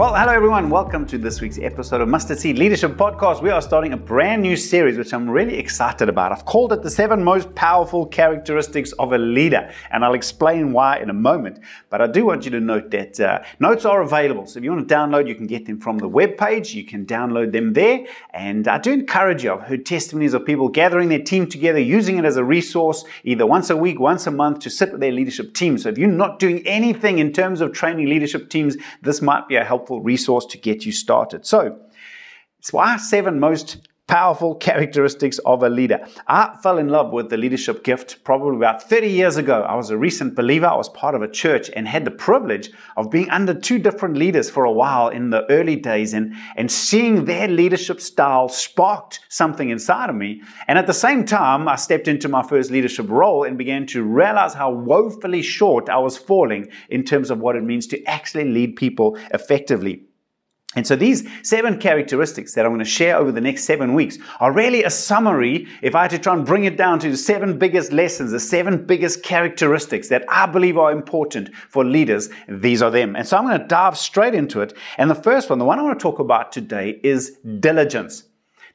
Well, hello everyone. Welcome to this week's episode of Mustard Seed Leadership Podcast. We are starting a brand new series, which I'm really excited about. I've called it the seven most powerful characteristics of a leader, and I'll explain why in a moment. But I do want you to note that uh, notes are available. So if you want to download, you can get them from the web page. You can download them there. And I do encourage you. I've heard testimonies of people gathering their team together, using it as a resource, either once a week, once a month, to sit with their leadership team. So if you're not doing anything in terms of training leadership teams, this might be a helpful helpful resource to get you started. So, it's why seven most powerful characteristics of a leader. I fell in love with the leadership gift probably about 30 years ago. I was a recent believer. I was part of a church and had the privilege of being under two different leaders for a while in the early days and, and seeing their leadership style sparked something inside of me. And at the same time, I stepped into my first leadership role and began to realize how woefully short I was falling in terms of what it means to actually lead people effectively. And so these seven characteristics that I'm going to share over the next seven weeks are really a summary. If I had to try and bring it down to the seven biggest lessons, the seven biggest characteristics that I believe are important for leaders, these are them. And so I'm going to dive straight into it. And the first one, the one I want to talk about today is diligence.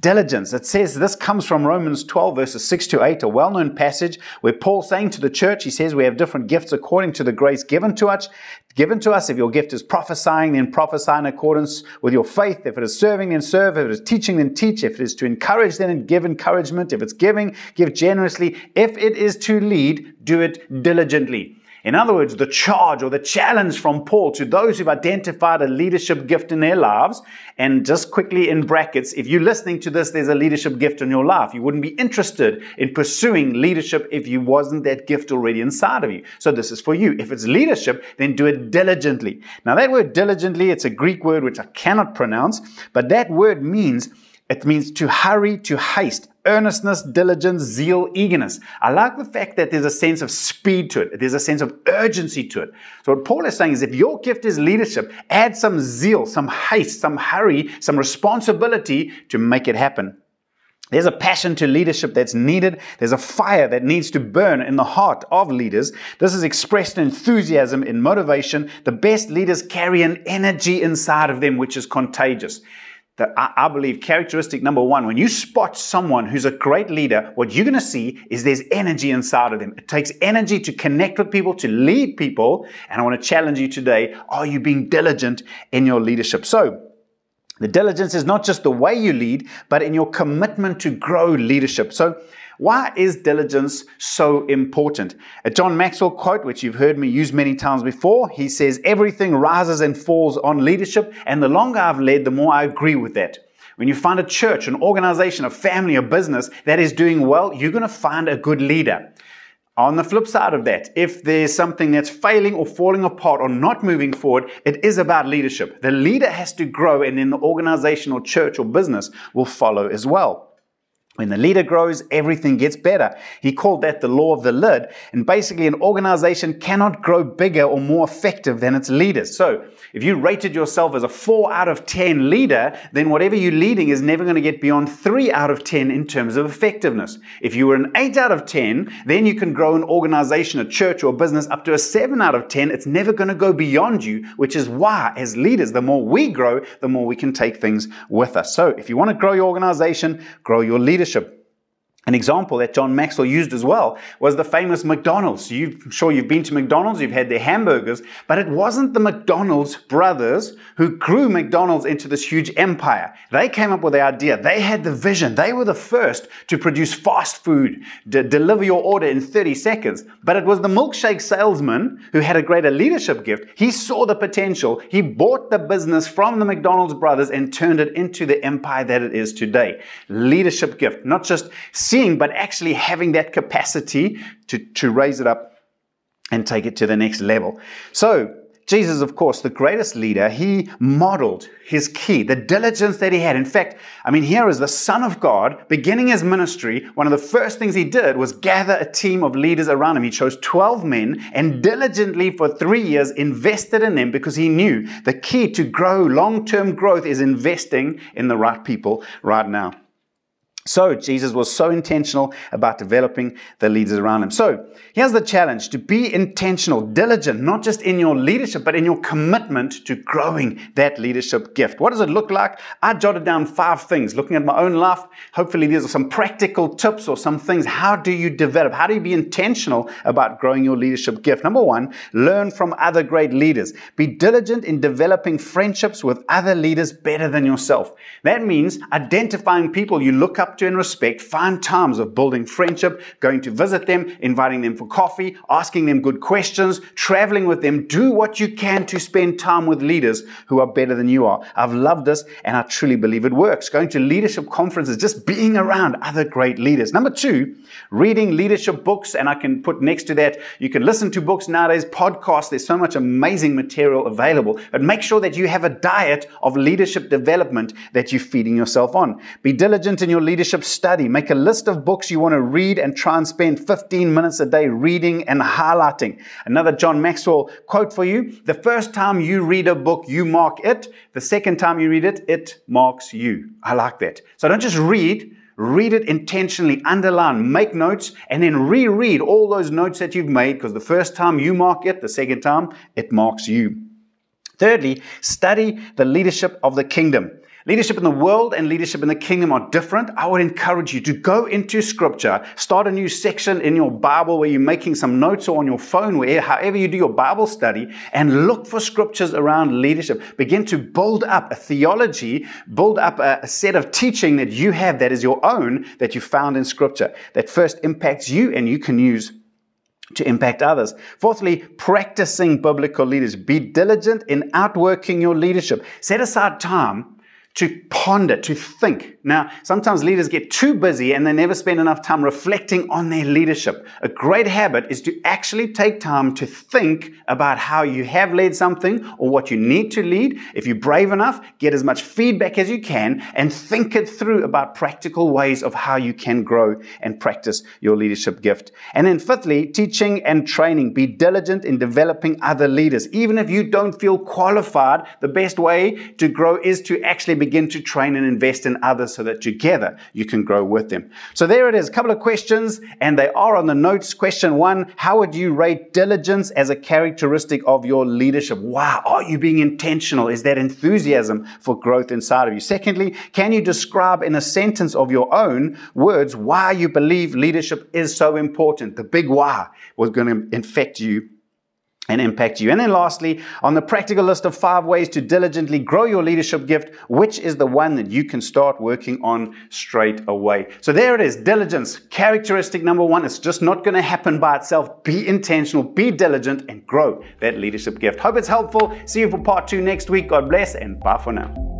Diligence. It says this comes from Romans 12, verses 6 to 8, a well known passage where Paul saying to the church, he says, We have different gifts according to the grace given to us. Given to us, if your gift is prophesying, then prophesy in accordance with your faith. If it is serving, then serve. If it is teaching, then teach. If it is to encourage, then give encouragement. If it's giving, give generously. If it is to lead, do it diligently. In other words, the charge or the challenge from Paul to those who've identified a leadership gift in their lives, and just quickly in brackets, if you're listening to this, there's a leadership gift in your life. You wouldn't be interested in pursuing leadership if you wasn't that gift already inside of you. So this is for you. If it's leadership, then do it diligently. Now that word diligently, it's a Greek word which I cannot pronounce, but that word means it means to hurry, to haste, earnestness, diligence, zeal, eagerness. I like the fact that there's a sense of speed to it. There's a sense of urgency to it. So what Paul is saying is if your gift is leadership, add some zeal, some haste, some hurry, some responsibility to make it happen. There's a passion to leadership that's needed. There's a fire that needs to burn in the heart of leaders. This is expressed in enthusiasm, in motivation. The best leaders carry an energy inside of them which is contagious that I, believe characteristic number one, when you spot someone who's a great leader, what you're going to see is there's energy inside of them. It takes energy to connect with people, to lead people. And I want to challenge you today. Are you being diligent in your leadership? So, the diligence is not just the way you lead, but in your commitment to grow leadership. So, why is diligence so important? A John Maxwell quote, which you've heard me use many times before, he says, Everything rises and falls on leadership, and the longer I've led, the more I agree with that. When you find a church, an organization, a family, a business that is doing well, you're going to find a good leader. On the flip side of that, if there's something that's failing or falling apart or not moving forward, it is about leadership. The leader has to grow, and then the organization or church or business will follow as well. When the leader grows, everything gets better. He called that the law of the lid. And basically, an organization cannot grow bigger or more effective than its leaders. So, if you rated yourself as a 4 out of 10 leader, then whatever you're leading is never going to get beyond 3 out of 10 in terms of effectiveness. If you were an 8 out of 10, then you can grow an organization, a church, or a business up to a 7 out of 10. It's never going to go beyond you, which is why, as leaders, the more we grow, the more we can take things with us. So, if you want to grow your organization, grow your leadership leadership. An example that John Maxwell used as well was the famous McDonald's. You, I'm sure you've been to McDonald's, you've had their hamburgers, but it wasn't the McDonald's brothers who grew McDonald's into this huge empire. They came up with the idea, they had the vision, they were the first to produce fast food, to deliver your order in 30 seconds. But it was the milkshake salesman who had a greater leadership gift. He saw the potential, he bought the business from the McDonald's brothers and turned it into the empire that it is today. Leadership gift, not just seeing, but actually having that capacity to, to raise it up and take it to the next level. So, Jesus, of course, the greatest leader, he modeled his key, the diligence that he had. In fact, I mean, here is the Son of God beginning his ministry. One of the first things he did was gather a team of leaders around him. He chose 12 men and diligently for three years invested in them because he knew the key to grow long term growth is investing in the right people right now. So Jesus was so intentional about developing the leaders around him. So here's the challenge to be intentional, diligent, not just in your leadership, but in your commitment to growing that leadership gift. What does it look like? I jotted down five things looking at my own life. Hopefully these are some practical tips or some things. How do you develop? How do you be intentional about growing your leadership gift? Number one, learn from other great leaders. Be diligent in developing friendships with other leaders better than yourself. That means identifying people you look up and respect, find times of building friendship, going to visit them, inviting them for coffee, asking them good questions, traveling with them. Do what you can to spend time with leaders who are better than you are. I've loved this and I truly believe it works. Going to leadership conferences, just being around other great leaders. Number two, reading leadership books. And I can put next to that, you can listen to books nowadays, podcasts. There's so much amazing material available. But make sure that you have a diet of leadership development that you're feeding yourself on. Be diligent in your leadership leadership study. Make a list of books you want to read and try and spend 15 minutes a day reading and highlighting. Another John Maxwell quote for you. The first time you read a book, you mark it. The second time you read it, it marks you. I like that. So don't just read, read it intentionally, underline, make notes, and then reread all those notes that you've made because the first time you mark it, the second time it marks you. Thirdly, study the leadership of the kingdom. Leadership in the world and leadership in the kingdom are different. I would encourage you to go into scripture, start a new section in your Bible where you're making some notes or on your phone, where however you do your Bible study, and look for scriptures around leadership. Begin to build up a theology, build up a, a set of teaching that you have that is your own, that you found in scripture, that first impacts you and you can use to impact others. Fourthly, practicing biblical leaders. Be diligent in outworking your leadership. Set aside time to ponder, to think. Now, sometimes leaders get too busy and they never spend enough time reflecting on their leadership. A great habit is to actually take time to think about how you have led something or what you need to lead. If you're brave enough, get as much feedback as you can and think it through about practical ways of how you can grow and practice your leadership gift. And then fifthly, teaching and training. Be diligent in developing other leaders. Even if you don't feel qualified, the best way to grow is to actually begin to train and invest in others so that together you can grow with them. So there it is, a couple of questions, and they are on the notes. Question one How would you rate diligence as a characteristic of your leadership? Wow, are you being intentional? Is that enthusiasm for growth inside of you? Secondly, can you describe in a sentence of your own words why you believe leadership is so important? The big why was going to infect you and impact you. And then lastly, on the practical list of five ways to diligently grow your leadership gift, which is the one that you can start working on straight away? So there it is, diligence. Characteristic number one, it's just not going to happen by itself. Be intentional, be diligent, and grow that leadership gift. Hope it's helpful. See you for part two next week. God bless, and bye for now.